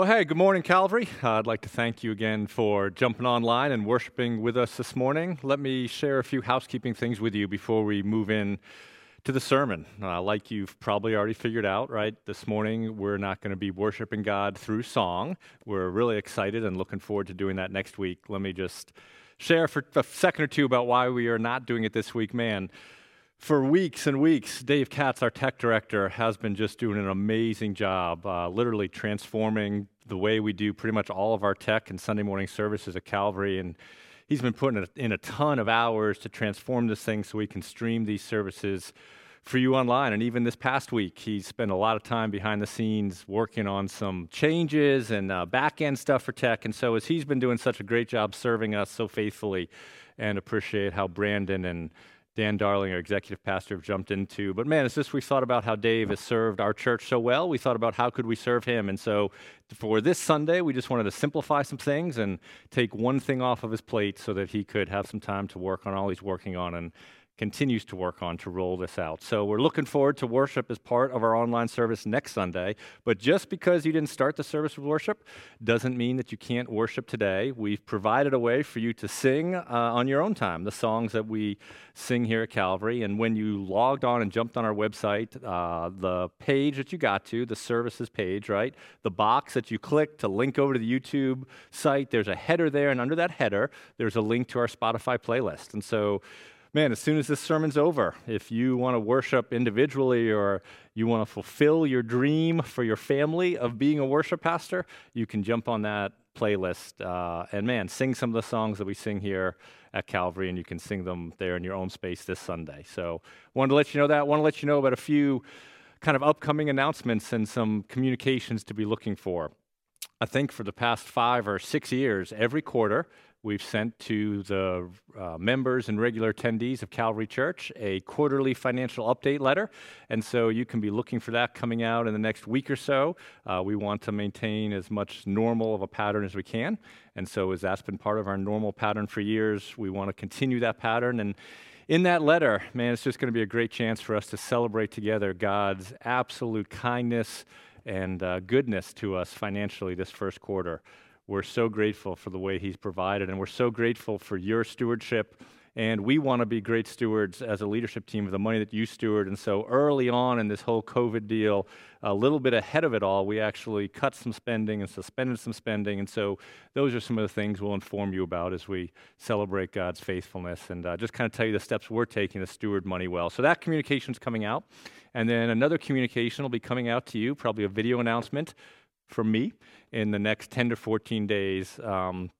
Well, hey, good morning, Calvary. I'd like to thank you again for jumping online and worshiping with us this morning. Let me share a few housekeeping things with you before we move in to the sermon. Uh, like you've probably already figured out, right? This morning we're not going to be worshiping God through song. We're really excited and looking forward to doing that next week. Let me just share for a second or two about why we are not doing it this week. Man, for weeks and weeks, Dave Katz, our tech director, has been just doing an amazing job, uh, literally transforming the way we do pretty much all of our tech and Sunday morning services at Calvary. And he's been putting in a ton of hours to transform this thing so we can stream these services for you online. And even this past week, he spent a lot of time behind the scenes working on some changes and uh, back end stuff for tech. And so, as he's been doing such a great job serving us so faithfully, and appreciate how Brandon and Dan Darling, our executive pastor, jumped into. But man, it's just we thought about how Dave has served our church so well. We thought about how could we serve him. And so for this Sunday, we just wanted to simplify some things and take one thing off of his plate so that he could have some time to work on all he's working on. And continues to work on to roll this out. So we're looking forward to worship as part of our online service next Sunday. But just because you didn't start the service with worship doesn't mean that you can't worship today. We've provided a way for you to sing uh, on your own time the songs that we sing here at Calvary. And when you logged on and jumped on our website, uh, the page that you got to, the services page, right? The box that you click to link over to the YouTube site, there's a header there. And under that header, there's a link to our Spotify playlist. And so man, as soon as this sermon's over, if you want to worship individually or you want to fulfill your dream for your family of being a worship pastor, you can jump on that playlist uh, and, man, sing some of the songs that we sing here at Calvary, and you can sing them there in your own space this Sunday. So, wanted to let you know that. Want to let you know about a few kind of upcoming announcements and some communications to be looking for. I think for the past five or six years, every quarter, We've sent to the uh, members and regular attendees of Calvary Church a quarterly financial update letter. And so you can be looking for that coming out in the next week or so. Uh, we want to maintain as much normal of a pattern as we can. And so, as that's been part of our normal pattern for years, we want to continue that pattern. And in that letter, man, it's just going to be a great chance for us to celebrate together God's absolute kindness and uh, goodness to us financially this first quarter. We're so grateful for the way He's provided, and we're so grateful for your stewardship. And we want to be great stewards as a leadership team of the money that you steward. And so early on in this whole COVID deal, a little bit ahead of it all, we actually cut some spending and suspended some spending. And so those are some of the things we'll inform you about as we celebrate God's faithfulness and uh, just kind of tell you the steps we're taking to steward money well. So that communication is coming out. And then another communication will be coming out to you, probably a video announcement from me in the next 10 to 14 days. Um,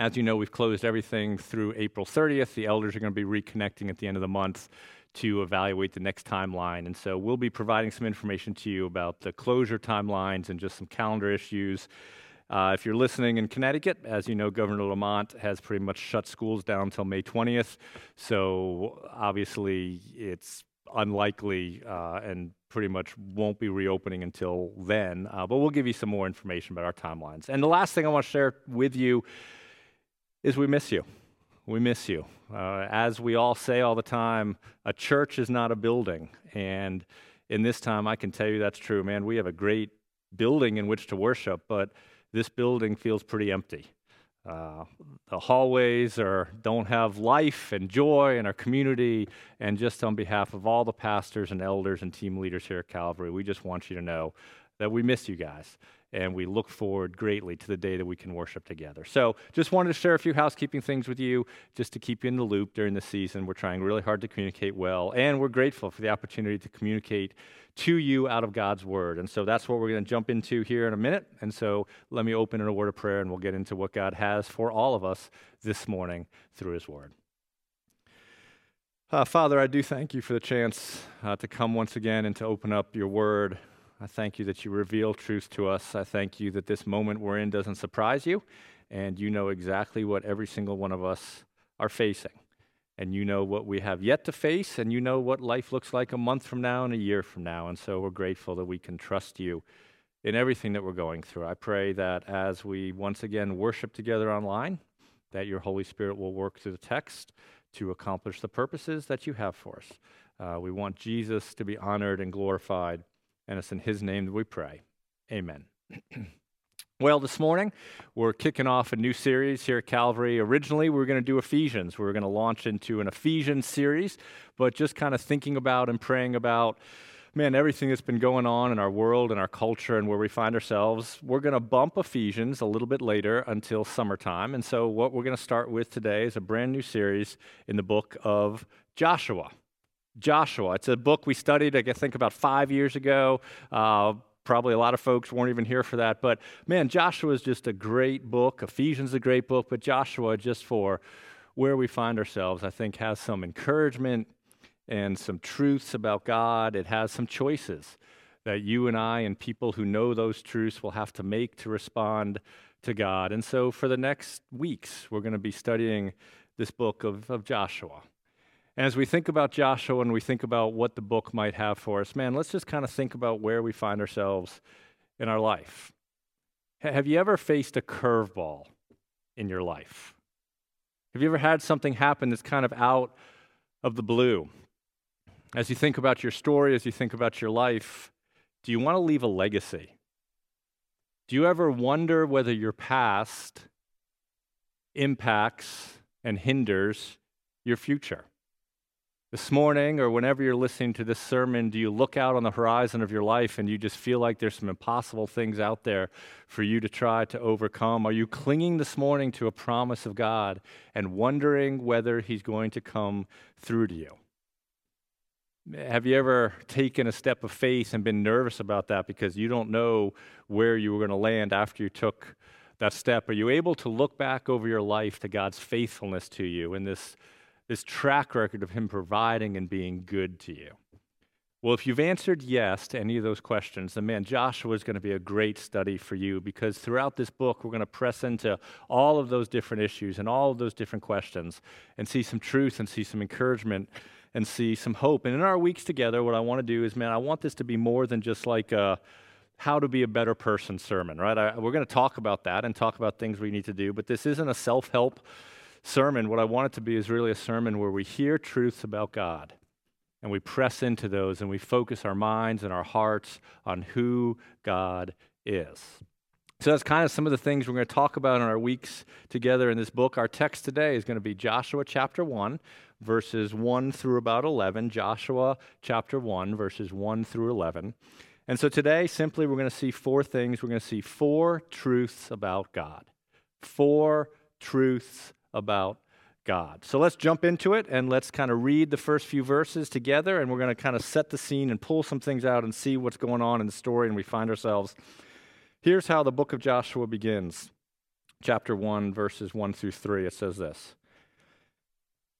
as you know, we've closed everything through April 30th. The elders are going to be reconnecting at the end of the month to evaluate the next timeline. And so we'll be providing some information to you about the closure timelines and just some calendar issues. Uh, if you're listening in Connecticut, as you know, Governor Lamont has pretty much shut schools down until May 20th. So obviously, it's unlikely uh, and pretty much won't be reopening until then. Uh, but we'll give you some more information about our timelines. And the last thing I want to share with you is we miss you. We miss you. Uh, as we all say all the time, a church is not a building. And in this time, I can tell you that's true, man. We have a great building in which to worship, but this building feels pretty empty. Uh, the hallways are, don't have life and joy in our community. And just on behalf of all the pastors and elders and team leaders here at Calvary, we just want you to know that we miss you guys and we look forward greatly to the day that we can worship together. So, just wanted to share a few housekeeping things with you just to keep you in the loop during the season. We're trying really hard to communicate well, and we're grateful for the opportunity to communicate to you out of God's word. And so, that's what we're going to jump into here in a minute. And so, let me open in a word of prayer and we'll get into what God has for all of us this morning through his word. Uh, Father, I do thank you for the chance uh, to come once again and to open up your word. I thank you that you reveal truth to us. I thank you that this moment we're in doesn't surprise you, and you know exactly what every single one of us are facing. And you know what we have yet to face, and you know what life looks like a month from now and a year from now. And so we're grateful that we can trust you in everything that we're going through. I pray that as we once again worship together online, that your Holy Spirit will work through the text to accomplish the purposes that you have for us. Uh, we want Jesus to be honored and glorified and it's in his name that we pray. Amen. Well, this morning we're kicking off a new series here at Calvary. Originally, we were going to do Ephesians. We were going to launch into an Ephesians series, but just kind of thinking about and praying about, man, everything that's been going on in our world and our culture and where we find ourselves, we're going to bump Ephesians a little bit later until summertime. And so, what we're going to start with today is a brand new series in the book of Joshua. Joshua. It's a book we studied, I think, about five years ago. Uh, Probably a lot of folks weren't even here for that. But man, Joshua is just a great book. Ephesians is a great book. But Joshua, just for where we find ourselves, I think has some encouragement and some truths about God. It has some choices that you and I and people who know those truths will have to make to respond to God. And so for the next weeks, we're going to be studying this book of, of Joshua. And as we think about Joshua and we think about what the book might have for us, man, let's just kind of think about where we find ourselves in our life. Have you ever faced a curveball in your life? Have you ever had something happen that's kind of out of the blue? As you think about your story, as you think about your life, do you want to leave a legacy? Do you ever wonder whether your past impacts and hinders your future? This morning, or whenever you're listening to this sermon, do you look out on the horizon of your life and you just feel like there's some impossible things out there for you to try to overcome? Are you clinging this morning to a promise of God and wondering whether He's going to come through to you? Have you ever taken a step of faith and been nervous about that because you don't know where you were going to land after you took that step? Are you able to look back over your life to God's faithfulness to you in this? This track record of Him providing and being good to you? Well, if you've answered yes to any of those questions, then man, Joshua is going to be a great study for you because throughout this book, we're going to press into all of those different issues and all of those different questions and see some truth and see some encouragement and see some hope. And in our weeks together, what I want to do is, man, I want this to be more than just like a how to be a better person sermon, right? I, we're going to talk about that and talk about things we need to do, but this isn't a self help sermon, what I want it to be is really a sermon where we hear truths about God and we press into those and we focus our minds and our hearts on who God is. So that's kind of some of the things we're going to talk about in our weeks together in this book. Our text today is going to be Joshua chapter 1, verses 1 through about 11. Joshua chapter 1, verses 1 through 11. And so today, simply, we're going to see four things. We're going to see four truths about God. Four truths about God. So let's jump into it and let's kind of read the first few verses together and we're going to kind of set the scene and pull some things out and see what's going on in the story and we find ourselves. Here's how the book of Joshua begins. Chapter 1 verses 1 through 3 it says this.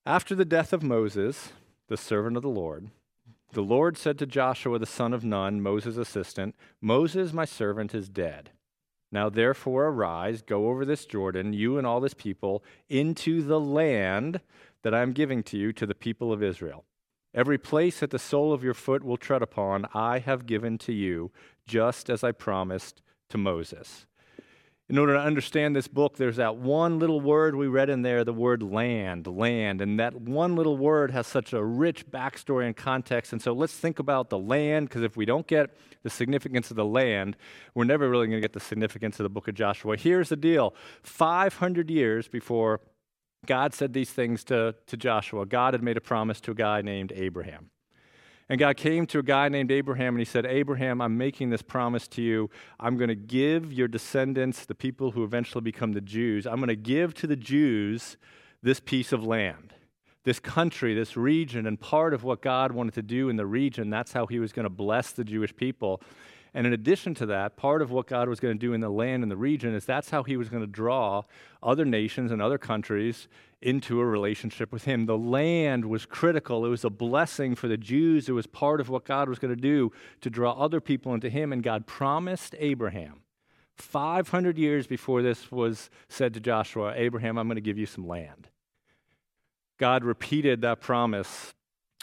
After the death of Moses, the servant of the Lord, the Lord said to Joshua the son of Nun, Moses' assistant, Moses my servant is dead. Now, therefore, arise, go over this Jordan, you and all this people, into the land that I am giving to you, to the people of Israel. Every place that the sole of your foot will tread upon, I have given to you, just as I promised to Moses. In order to understand this book, there's that one little word we read in there, the word land, land. And that one little word has such a rich backstory and context. And so let's think about the land, because if we don't get the significance of the land, we're never really going to get the significance of the book of Joshua. Here's the deal 500 years before God said these things to, to Joshua, God had made a promise to a guy named Abraham. And God came to a guy named Abraham and he said, Abraham, I'm making this promise to you. I'm going to give your descendants, the people who eventually become the Jews, I'm going to give to the Jews this piece of land, this country, this region. And part of what God wanted to do in the region, that's how he was going to bless the Jewish people. And in addition to that, part of what God was going to do in the land and the region is that's how he was going to draw other nations and other countries into a relationship with him. The land was critical. It was a blessing for the Jews. It was part of what God was going to do to draw other people into him. And God promised Abraham, 500 years before this was said to Joshua, Abraham, I'm going to give you some land. God repeated that promise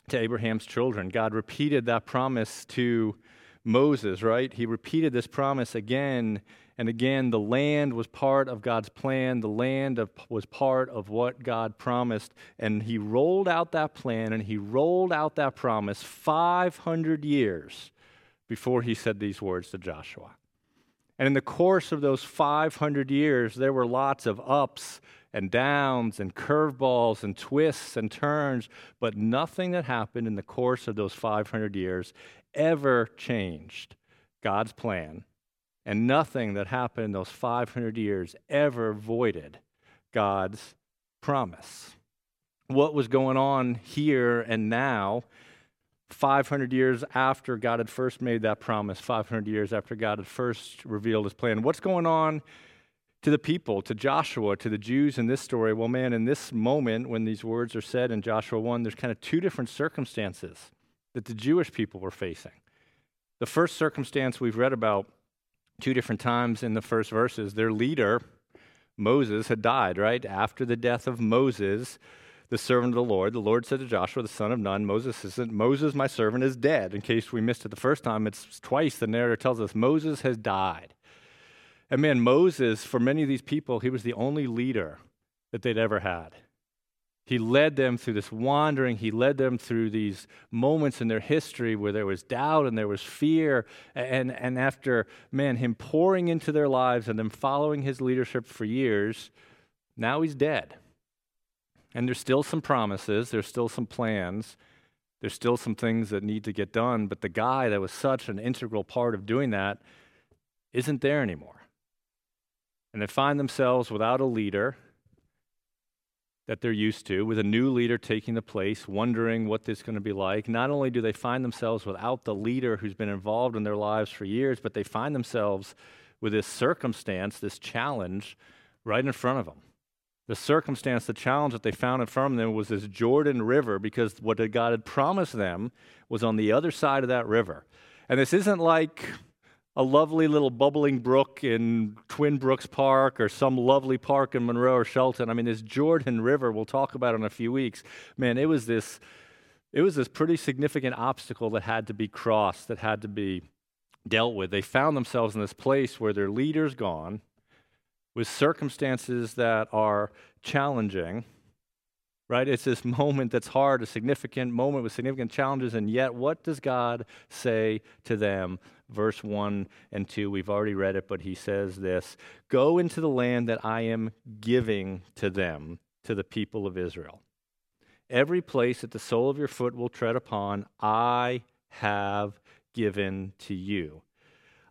to Abraham's children. God repeated that promise to Moses, right? He repeated this promise again and again. The land was part of God's plan, the land of, was part of what God promised. And he rolled out that plan and he rolled out that promise 500 years before he said these words to Joshua. And in the course of those 500 years, there were lots of ups and downs and curveballs and twists and turns, but nothing that happened in the course of those 500 years ever changed God's plan. And nothing that happened in those 500 years ever voided God's promise. What was going on here and now 500 years after God had first made that promise, 500 years after God had first revealed his plan. What's going on to the people, to Joshua, to the Jews in this story? Well, man, in this moment when these words are said in Joshua 1, there's kind of two different circumstances that the Jewish people were facing. The first circumstance we've read about two different times in the first verses, their leader, Moses, had died, right? After the death of Moses, the servant of the Lord, the Lord said to Joshua, the son of Nun, Moses isn't, Moses, my servant, is dead. In case we missed it the first time, it's twice the narrator tells us Moses has died. And man, Moses, for many of these people, he was the only leader that they'd ever had. He led them through this wandering. He led them through these moments in their history where there was doubt and there was fear. And, and after, man, him pouring into their lives and them following his leadership for years, now he's dead. And there's still some promises, there's still some plans, there's still some things that need to get done, but the guy that was such an integral part of doing that isn't there anymore. And they find themselves without a leader that they're used to, with a new leader taking the place, wondering what this is going to be like. Not only do they find themselves without the leader who's been involved in their lives for years, but they find themselves with this circumstance, this challenge right in front of them the circumstance, the challenge that they found in front of them was this Jordan River because what God had promised them was on the other side of that river. And this isn't like a lovely little bubbling brook in Twin Brooks Park or some lovely park in Monroe or Shelton. I mean, this Jordan River, we'll talk about in a few weeks. Man, it was this it was this pretty significant obstacle that had to be crossed, that had to be dealt with. They found themselves in this place where their leader's gone, with circumstances that are challenging, right? It's this moment that's hard, a significant moment with significant challenges, and yet what does God say to them? Verse 1 and 2, we've already read it, but he says this Go into the land that I am giving to them, to the people of Israel. Every place that the sole of your foot will tread upon, I have given to you.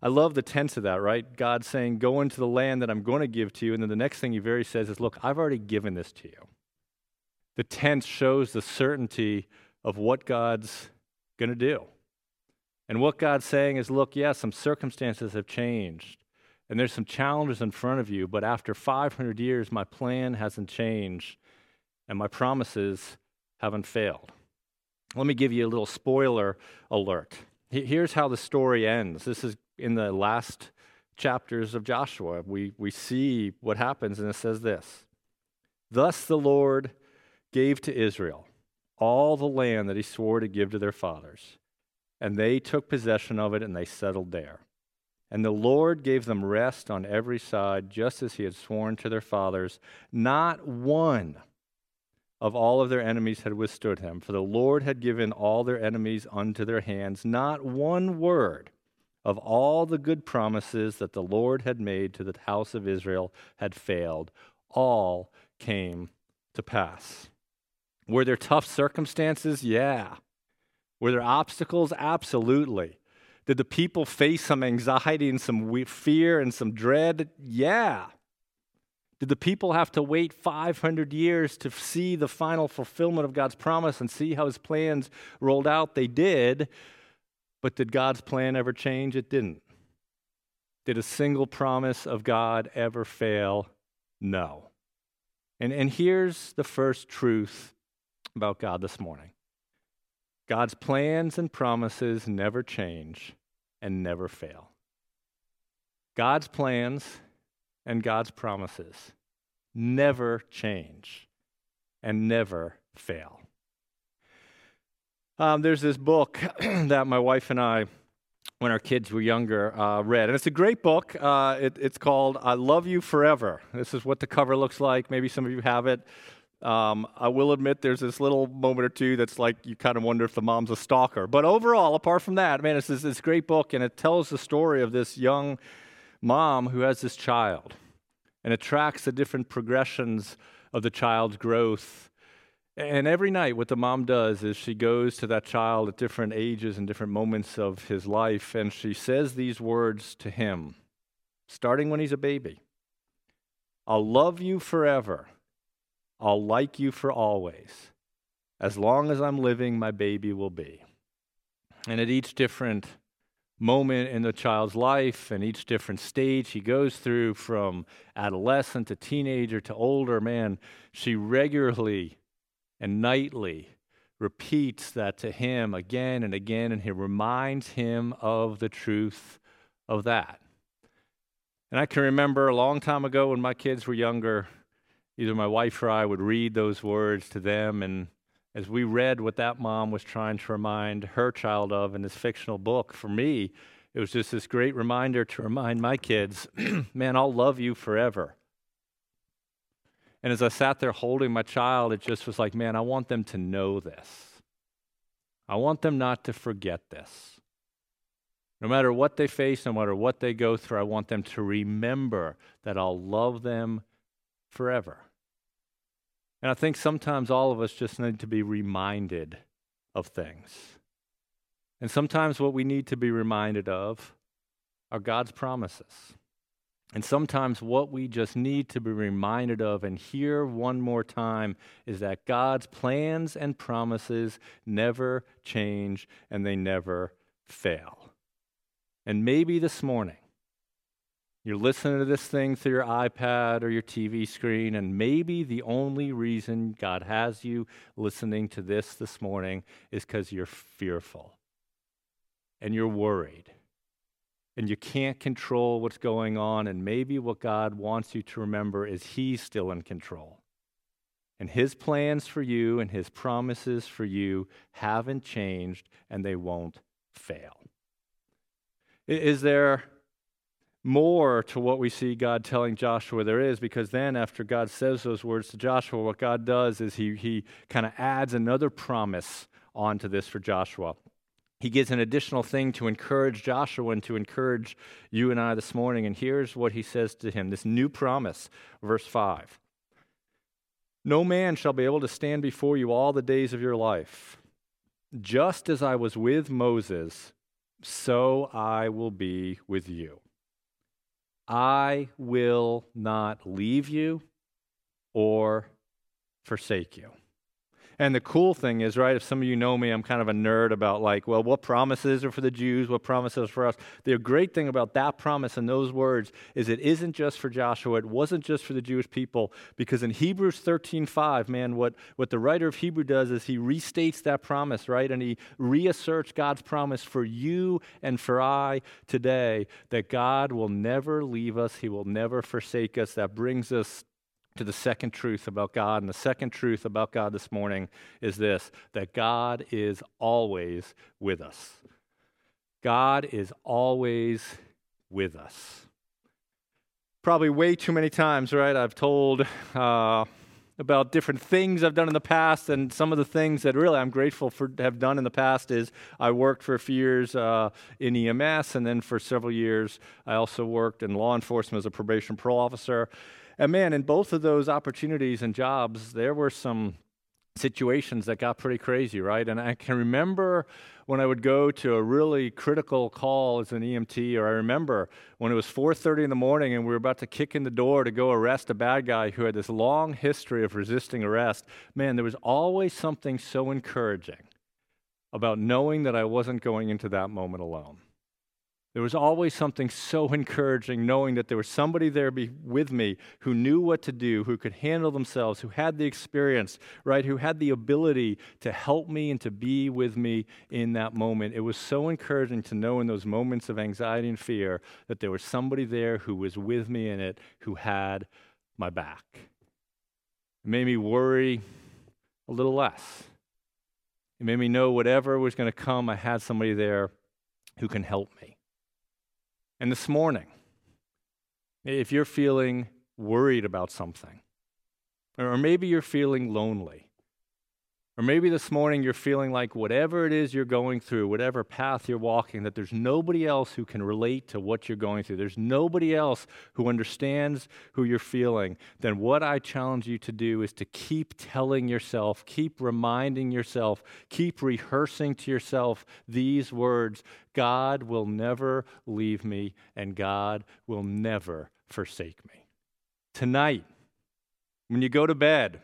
I love the tense of that, right? God saying, Go into the land that I'm going to give to you. And then the next thing he very says is, Look, I've already given this to you. The tense shows the certainty of what God's going to do. And what God's saying is, Look, yes, some circumstances have changed. And there's some challenges in front of you, but after 500 years, my plan hasn't changed and my promises haven't failed. Let me give you a little spoiler alert. Here's how the story ends. This is in the last chapters of Joshua. We, we see what happens, and it says this Thus the Lord gave to Israel all the land that he swore to give to their fathers, and they took possession of it and they settled there. And the Lord gave them rest on every side, just as he had sworn to their fathers. Not one of all of their enemies had withstood him, for the Lord had given all their enemies unto their hands. Not one word of all the good promises that the Lord had made to the house of Israel had failed. All came to pass. Were there tough circumstances? Yeah. Were there obstacles? Absolutely. Did the people face some anxiety and some fear and some dread? Yeah. Did the people have to wait 500 years to see the final fulfillment of God's promise and see how his plans rolled out? They did. But did God's plan ever change? It didn't. Did a single promise of God ever fail? No. And, and here's the first truth about God this morning God's plans and promises never change and never fail. God's plans and God's promises never change and never fail. Um, there's this book that my wife and I, when our kids were younger, uh, read. And it's a great book. Uh, it, it's called I Love You Forever. This is what the cover looks like. Maybe some of you have it. Um, I will admit there's this little moment or two that's like you kind of wonder if the mom's a stalker. But overall, apart from that, man, it's this, this great book, and it tells the story of this young mom who has this child and it tracks the different progressions of the child's growth. And every night, what the mom does is she goes to that child at different ages and different moments of his life, and she says these words to him, starting when he's a baby I'll love you forever. I'll like you for always. As long as I'm living, my baby will be. And at each different moment in the child's life and each different stage he goes through from adolescent to teenager to older man she regularly and nightly repeats that to him again and again and he reminds him of the truth of that and i can remember a long time ago when my kids were younger either my wife or i would read those words to them and as we read what that mom was trying to remind her child of in this fictional book, for me, it was just this great reminder to remind my kids, man, I'll love you forever. And as I sat there holding my child, it just was like, man, I want them to know this. I want them not to forget this. No matter what they face, no matter what they go through, I want them to remember that I'll love them forever. And I think sometimes all of us just need to be reminded of things. And sometimes what we need to be reminded of are God's promises. And sometimes what we just need to be reminded of and hear one more time is that God's plans and promises never change and they never fail. And maybe this morning, you're listening to this thing through your iPad or your TV screen, and maybe the only reason God has you listening to this this morning is because you're fearful and you're worried and you can't control what's going on. And maybe what God wants you to remember is He's still in control. And His plans for you and His promises for you haven't changed and they won't fail. Is there more to what we see God telling Joshua there is, because then after God says those words to Joshua, what God does is he, he kind of adds another promise onto this for Joshua. He gives an additional thing to encourage Joshua and to encourage you and I this morning. And here's what he says to him this new promise, verse 5. No man shall be able to stand before you all the days of your life. Just as I was with Moses, so I will be with you. I will not leave you or forsake you. And the cool thing is, right, if some of you know me, I'm kind of a nerd about like, well, what promises are for the Jews, what promises are for us. The great thing about that promise and those words is it isn't just for Joshua, it wasn't just for the Jewish people, because in Hebrews 13:5, man, what, what the writer of Hebrew does is he restates that promise, right? And he reasserts God's promise for you and for I today that God will never leave us, He will never forsake us. That brings us to the second truth about God. And the second truth about God this morning is this that God is always with us. God is always with us. Probably way too many times, right? I've told uh, about different things I've done in the past, and some of the things that really I'm grateful for have done in the past is I worked for a few years uh, in EMS, and then for several years I also worked in law enforcement as a probation parole officer. And man, in both of those opportunities and jobs, there were some situations that got pretty crazy, right? And I can remember when I would go to a really critical call as an EMT, or I remember when it was 4:30 in the morning and we were about to kick in the door to go arrest a bad guy who had this long history of resisting arrest. Man, there was always something so encouraging about knowing that I wasn't going into that moment alone. There was always something so encouraging knowing that there was somebody there be, with me who knew what to do, who could handle themselves, who had the experience, right, who had the ability to help me and to be with me in that moment. It was so encouraging to know in those moments of anxiety and fear that there was somebody there who was with me in it, who had my back. It made me worry a little less. It made me know whatever was going to come, I had somebody there who can help me. And this morning, if you're feeling worried about something, or maybe you're feeling lonely, Or maybe this morning you're feeling like whatever it is you're going through, whatever path you're walking, that there's nobody else who can relate to what you're going through. There's nobody else who understands who you're feeling. Then what I challenge you to do is to keep telling yourself, keep reminding yourself, keep rehearsing to yourself these words God will never leave me, and God will never forsake me. Tonight, when you go to bed,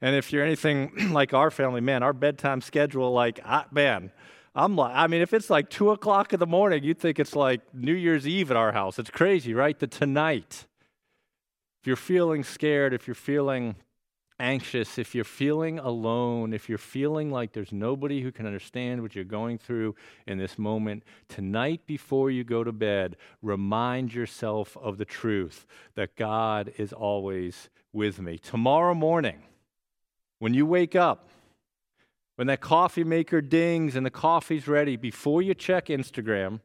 and if you're anything like our family, man, our bedtime schedule, like, I, man, I'm like, I mean, if it's like two o'clock in the morning, you'd think it's like New Year's Eve at our house. It's crazy, right? The tonight. If you're feeling scared, if you're feeling anxious, if you're feeling alone, if you're feeling like there's nobody who can understand what you're going through in this moment, tonight before you go to bed, remind yourself of the truth that God is always with me. Tomorrow morning, when you wake up, when that coffee maker dings and the coffee's ready, before you check Instagram,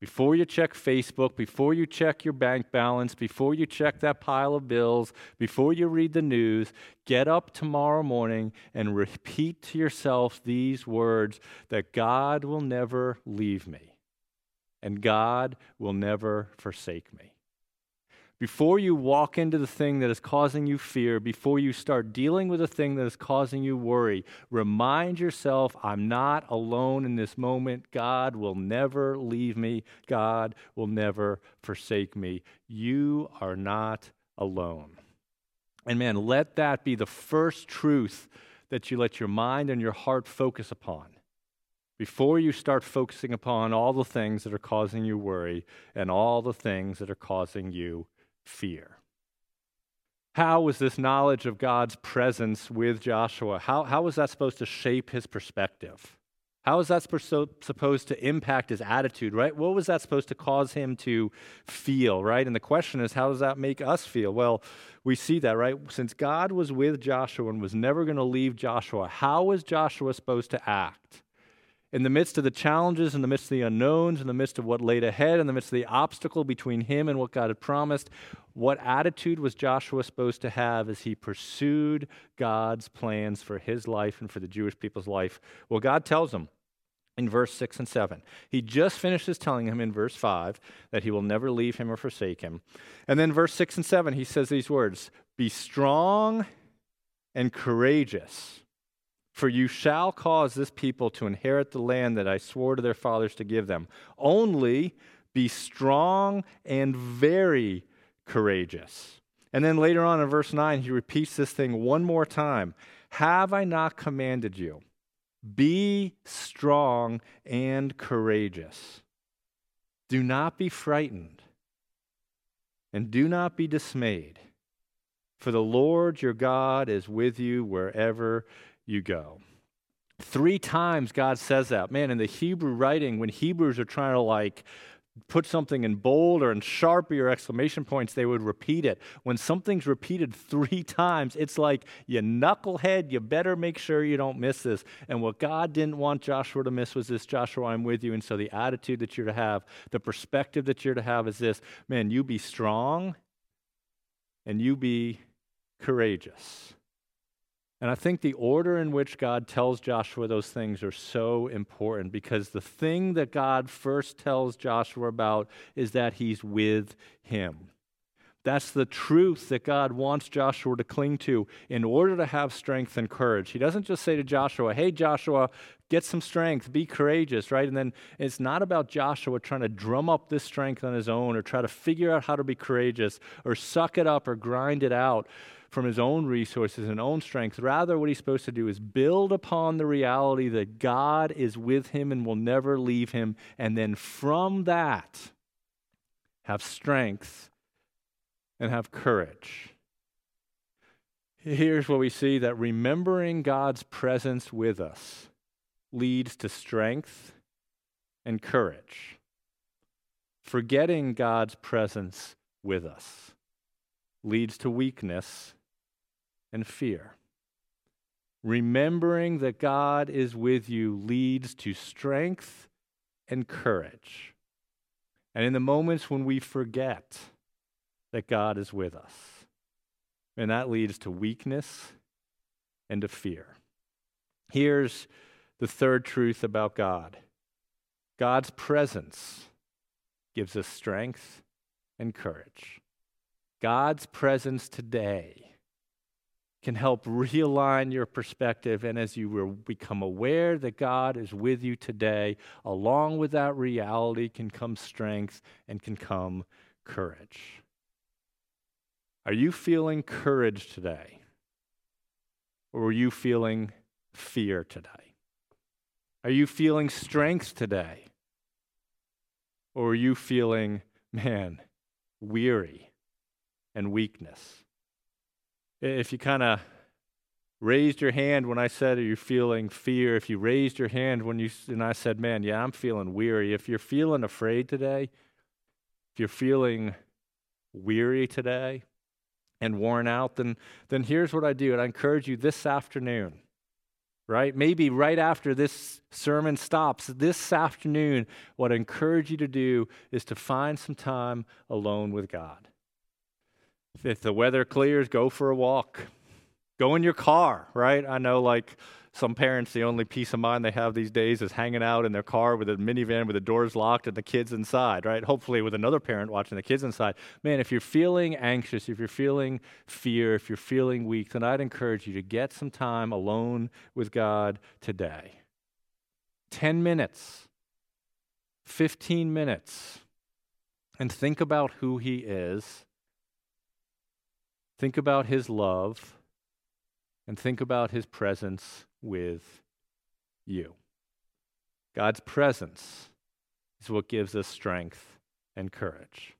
before you check Facebook, before you check your bank balance, before you check that pile of bills, before you read the news, get up tomorrow morning and repeat to yourself these words that God will never leave me and God will never forsake me. Before you walk into the thing that is causing you fear, before you start dealing with the thing that is causing you worry, remind yourself I'm not alone in this moment. God will never leave me. God will never forsake me. You are not alone. And man, let that be the first truth that you let your mind and your heart focus upon before you start focusing upon all the things that are causing you worry and all the things that are causing you fear. How was this knowledge of God's presence with Joshua? How, how was that supposed to shape his perspective? How was that supposed to impact his attitude, right? What was that supposed to cause him to feel, right? And the question is, how does that make us feel? Well, we see that, right? Since God was with Joshua and was never going to leave Joshua, how was Joshua supposed to act? In the midst of the challenges, in the midst of the unknowns, in the midst of what laid ahead, in the midst of the obstacle between him and what God had promised, what attitude was Joshua supposed to have as he pursued God's plans for his life and for the Jewish people's life? Well, God tells him in verse 6 and 7. He just finishes telling him in verse 5 that he will never leave him or forsake him. And then verse 6 and 7, he says these words Be strong and courageous for you shall cause this people to inherit the land that I swore to their fathers to give them. Only be strong and very courageous. And then later on in verse 9, he repeats this thing one more time Have I not commanded you? Be strong and courageous. Do not be frightened, and do not be dismayed, for the Lord your God is with you wherever you go. Three times God says that. Man, in the Hebrew writing, when Hebrews are trying to like put something in bold or in sharpie or exclamation points, they would repeat it. When something's repeated three times, it's like, you knucklehead, you better make sure you don't miss this. And what God didn't want Joshua to miss was this Joshua, I'm with you. And so the attitude that you're to have, the perspective that you're to have is this man, you be strong and you be courageous. And I think the order in which God tells Joshua those things are so important because the thing that God first tells Joshua about is that he's with him. That's the truth that God wants Joshua to cling to in order to have strength and courage. He doesn't just say to Joshua, Hey, Joshua, get some strength, be courageous, right? And then it's not about Joshua trying to drum up this strength on his own or try to figure out how to be courageous or suck it up or grind it out from his own resources and own strength. Rather, what he's supposed to do is build upon the reality that God is with him and will never leave him. And then from that, have strength and have courage. Here's what we see that remembering God's presence with us leads to strength and courage. Forgetting God's presence with us leads to weakness and fear. Remembering that God is with you leads to strength and courage. And in the moments when we forget that God is with us, and that leads to weakness and to fear. Here's the third truth about God God's presence gives us strength and courage. God's presence today can help realign your perspective. And as you become aware that God is with you today, along with that reality can come strength and can come courage. Are you feeling courage today? Or are you feeling fear today? Are you feeling strength today? Or are you feeling, man, weary and weakness? If you kind of raised your hand when I said, Are you feeling fear? If you raised your hand when you, and I said, Man, yeah, I'm feeling weary. If you're feeling afraid today, if you're feeling weary today and worn out, then, then here's what I do. And I encourage you this afternoon, right? Maybe right after this sermon stops, this afternoon, what I encourage you to do is to find some time alone with God. If the weather clears, go for a walk. Go in your car, right? I know, like some parents, the only peace of mind they have these days is hanging out in their car with a minivan with the doors locked and the kids inside, right? Hopefully, with another parent watching the kids inside. Man, if you're feeling anxious, if you're feeling fear, if you're feeling weak, then I'd encourage you to get some time alone with God today. 10 minutes, 15 minutes, and think about who He is Think about his love and think about his presence with you. God's presence is what gives us strength and courage.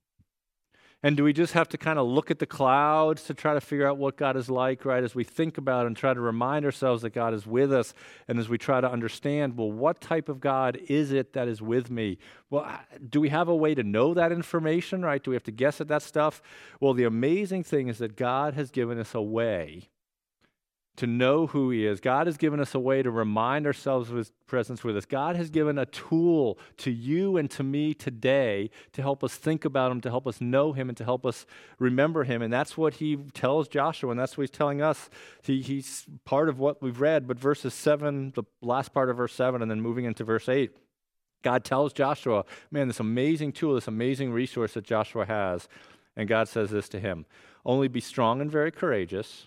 And do we just have to kind of look at the clouds to try to figure out what God is like, right? As we think about and try to remind ourselves that God is with us, and as we try to understand, well, what type of God is it that is with me? Well, do we have a way to know that information, right? Do we have to guess at that stuff? Well, the amazing thing is that God has given us a way to know who He is. God has given us a way to remind ourselves of His presence with us. God has given a tool to you and to me today to help us think about Him, to help us know Him, and to help us remember Him. And that's what He tells Joshua, and that's what He's telling us. He, he's part of what we've read, but verses 7, the last part of verse 7, and then moving into verse 8. God tells Joshua, man, this amazing tool, this amazing resource that Joshua has. And God says this to him Only be strong and very courageous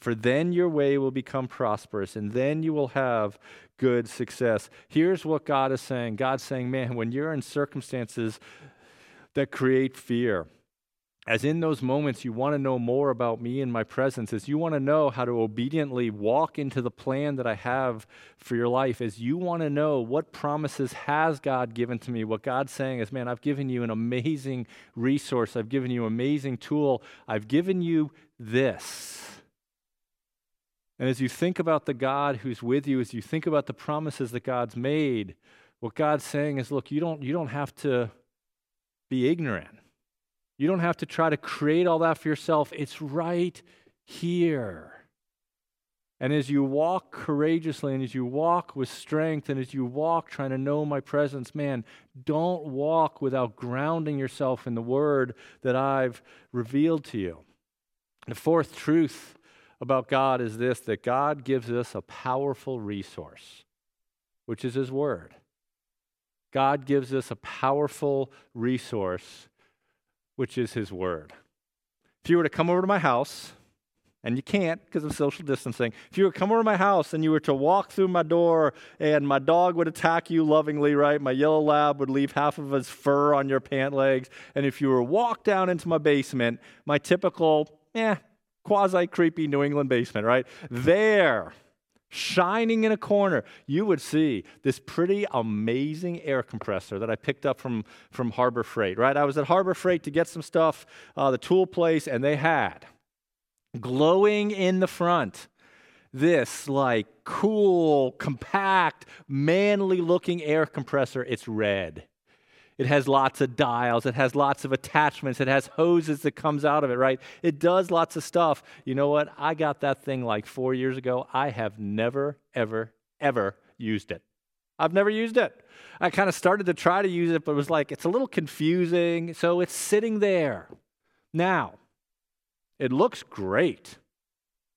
for then your way will become prosperous and then you will have good success. Here's what God is saying God's saying, man, when you're in circumstances that create fear, as in those moments you want to know more about me and my presence, as you want to know how to obediently walk into the plan that I have for your life, as you want to know what promises has God given to me, what God's saying is, man, I've given you an amazing resource, I've given you an amazing tool, I've given you this. And as you think about the God who's with you, as you think about the promises that God's made, what God's saying is look, you don't, you don't have to be ignorant. You don't have to try to create all that for yourself. It's right here. And as you walk courageously and as you walk with strength and as you walk trying to know my presence, man, don't walk without grounding yourself in the word that I've revealed to you. The fourth truth about God is this that God gives us a powerful resource, which is His Word. God gives us a powerful resource, which is His Word. If you were to come over to my house, and you can't because of social distancing. If you were to come over to my house and you were to walk through my door and my dog would attack you lovingly, right? My yellow lab would leave half of his fur on your pant legs. And if you were to walk down into my basement, my typical, eh, quasi creepy New England basement, right? There, shining in a corner, you would see this pretty amazing air compressor that I picked up from, from Harbor Freight, right? I was at Harbor Freight to get some stuff, uh, the tool place, and they had glowing in the front this like cool, compact, manly looking air compressor. It's red. It has lots of dials, it has lots of attachments, it has hoses that comes out of it, right? It does lots of stuff. You know what? I got that thing like 4 years ago. I have never ever ever used it. I've never used it. I kind of started to try to use it, but it was like, it's a little confusing. So it's sitting there. Now, it looks great.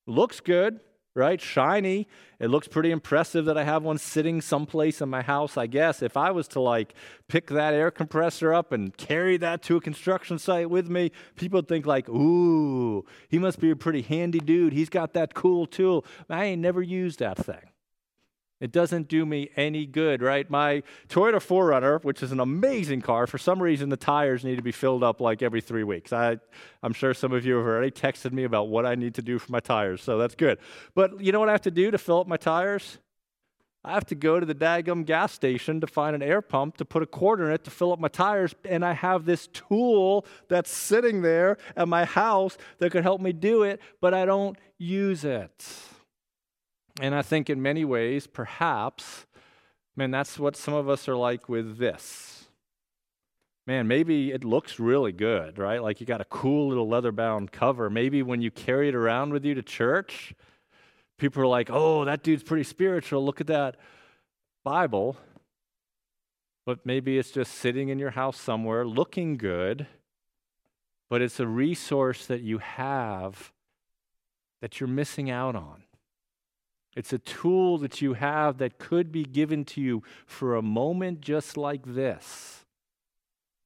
Looks good, right? Shiny. It looks pretty impressive that I have one sitting someplace in my house, I guess. If I was to like pick that air compressor up and carry that to a construction site with me, people would think like, ooh, he must be a pretty handy dude. He's got that cool tool. I ain't never used that thing. It doesn't do me any good, right? My Toyota 4Runner, which is an amazing car, for some reason the tires need to be filled up like every three weeks. I, I'm sure some of you have already texted me about what I need to do for my tires, so that's good. But you know what I have to do to fill up my tires? I have to go to the Dagum gas station to find an air pump to put a quarter in it to fill up my tires. And I have this tool that's sitting there at my house that could help me do it, but I don't use it. And I think in many ways, perhaps, man, that's what some of us are like with this. Man, maybe it looks really good, right? Like you got a cool little leather bound cover. Maybe when you carry it around with you to church, people are like, oh, that dude's pretty spiritual. Look at that Bible. But maybe it's just sitting in your house somewhere looking good, but it's a resource that you have that you're missing out on. It's a tool that you have that could be given to you for a moment just like this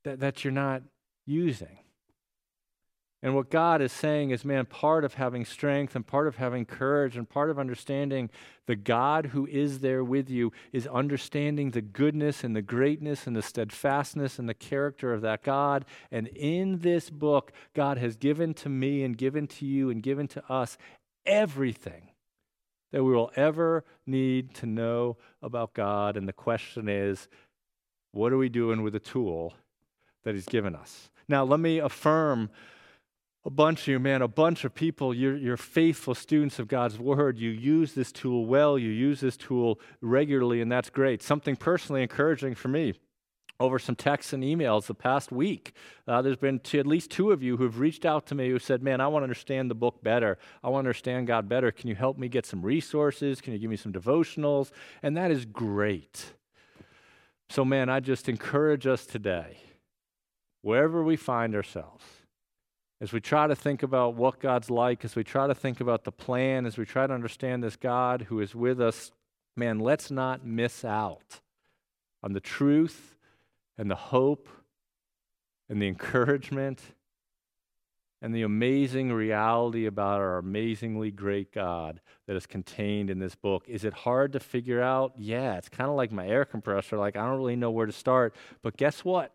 that, that you're not using. And what God is saying is, man, part of having strength and part of having courage and part of understanding the God who is there with you is understanding the goodness and the greatness and the steadfastness and the character of that God. And in this book, God has given to me and given to you and given to us everything that we will ever need to know about God. And the question is, what are we doing with the tool that He's given us? Now, let me affirm a bunch of you, man, a bunch of people, you're, you're faithful students of God's Word. You use this tool well, you use this tool regularly, and that's great. Something personally encouraging for me over some texts and emails the past week. Uh, there's been at least two of you who've reached out to me who said, Man, I want to understand the book better. I want to understand God better. Can you help me get some resources? Can you give me some devotionals? And that is great. So, man, I just encourage us today, wherever we find ourselves, as we try to think about what God's like, as we try to think about the plan, as we try to understand this God who is with us, man, let's not miss out on the truth and the hope and the encouragement and the amazing reality about our amazingly great God that is contained in this book. Is it hard to figure out? Yeah, it's kind of like my air compressor. Like, I don't really know where to start. But guess what?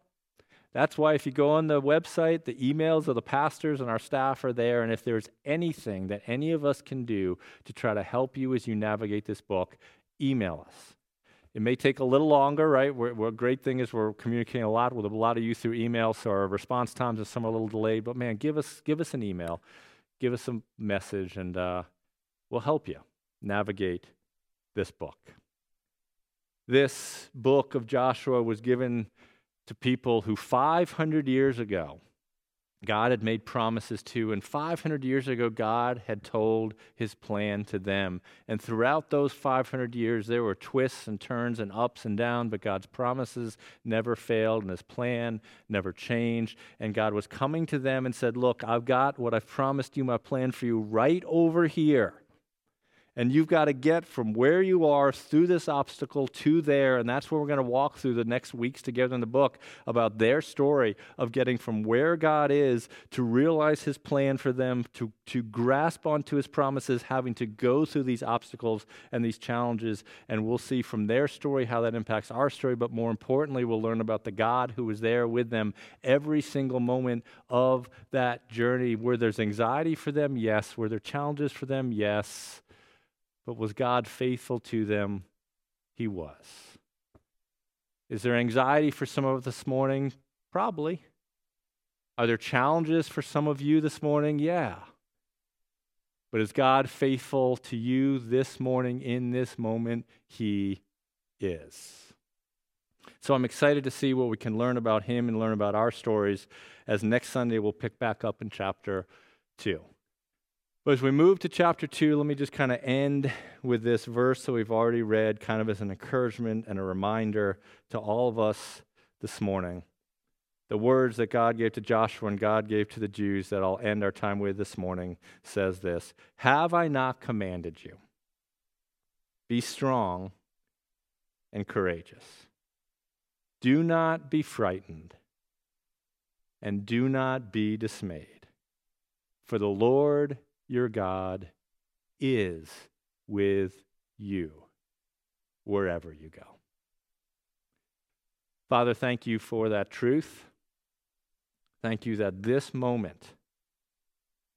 That's why if you go on the website, the emails of the pastors and our staff are there. And if there's anything that any of us can do to try to help you as you navigate this book, email us. It may take a little longer, right? We're, we're, great thing is we're communicating a lot with a lot of you through email, so our response times are some are a little delayed. But man, give us give us an email, give us a message, and uh, we'll help you navigate this book. This book of Joshua was given to people who 500 years ago God had made promises to, and 500 years ago, God had told his plan to them. And throughout those 500 years, there were twists and turns and ups and downs, but God's promises never failed, and his plan never changed. And God was coming to them and said, Look, I've got what I've promised you, my plan for you, right over here. And you've got to get from where you are through this obstacle to there. And that's where we're going to walk through the next weeks together in the book about their story of getting from where God is to realize his plan for them, to, to grasp onto his promises, having to go through these obstacles and these challenges. And we'll see from their story how that impacts our story. But more importantly, we'll learn about the God who was there with them every single moment of that journey. Where there's anxiety for them, yes. Where there are challenges for them, yes but was God faithful to them? He was. Is there anxiety for some of us this morning? Probably. Are there challenges for some of you this morning? Yeah. But is God faithful to you this morning in this moment? He is. So I'm excited to see what we can learn about him and learn about our stories as next Sunday we'll pick back up in chapter 2. But as we move to chapter 2, let me just kind of end with this verse that we've already read, kind of as an encouragement and a reminder to all of us this morning. The words that God gave to Joshua and God gave to the Jews that I'll end our time with this morning says this Have I not commanded you? Be strong and courageous. Do not be frightened and do not be dismayed, for the Lord your God is with you wherever you go. Father, thank you for that truth. Thank you that this moment,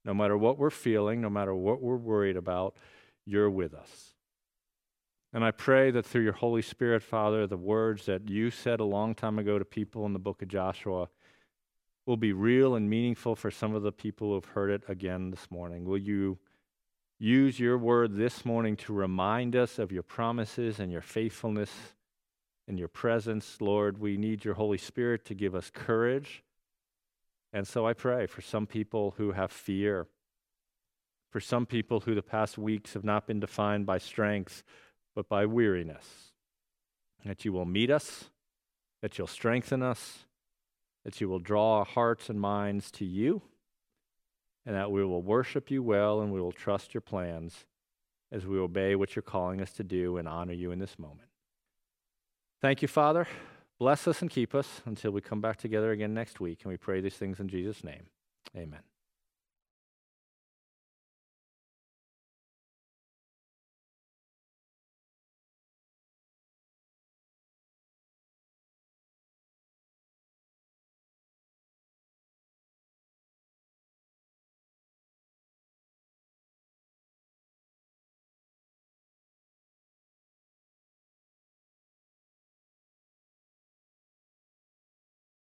no matter what we're feeling, no matter what we're worried about, you're with us. And I pray that through your Holy Spirit, Father, the words that you said a long time ago to people in the book of Joshua will be real and meaningful for some of the people who have heard it again this morning. Will you use your word this morning to remind us of your promises and your faithfulness and your presence? Lord, we need your Holy Spirit to give us courage. And so I pray for some people who have fear, for some people who the past weeks have not been defined by strength, but by weariness, that you will meet us, that you'll strengthen us that you will draw our hearts and minds to you, and that we will worship you well and we will trust your plans as we obey what you're calling us to do and honor you in this moment. Thank you, Father. Bless us and keep us until we come back together again next week. And we pray these things in Jesus' name. Amen.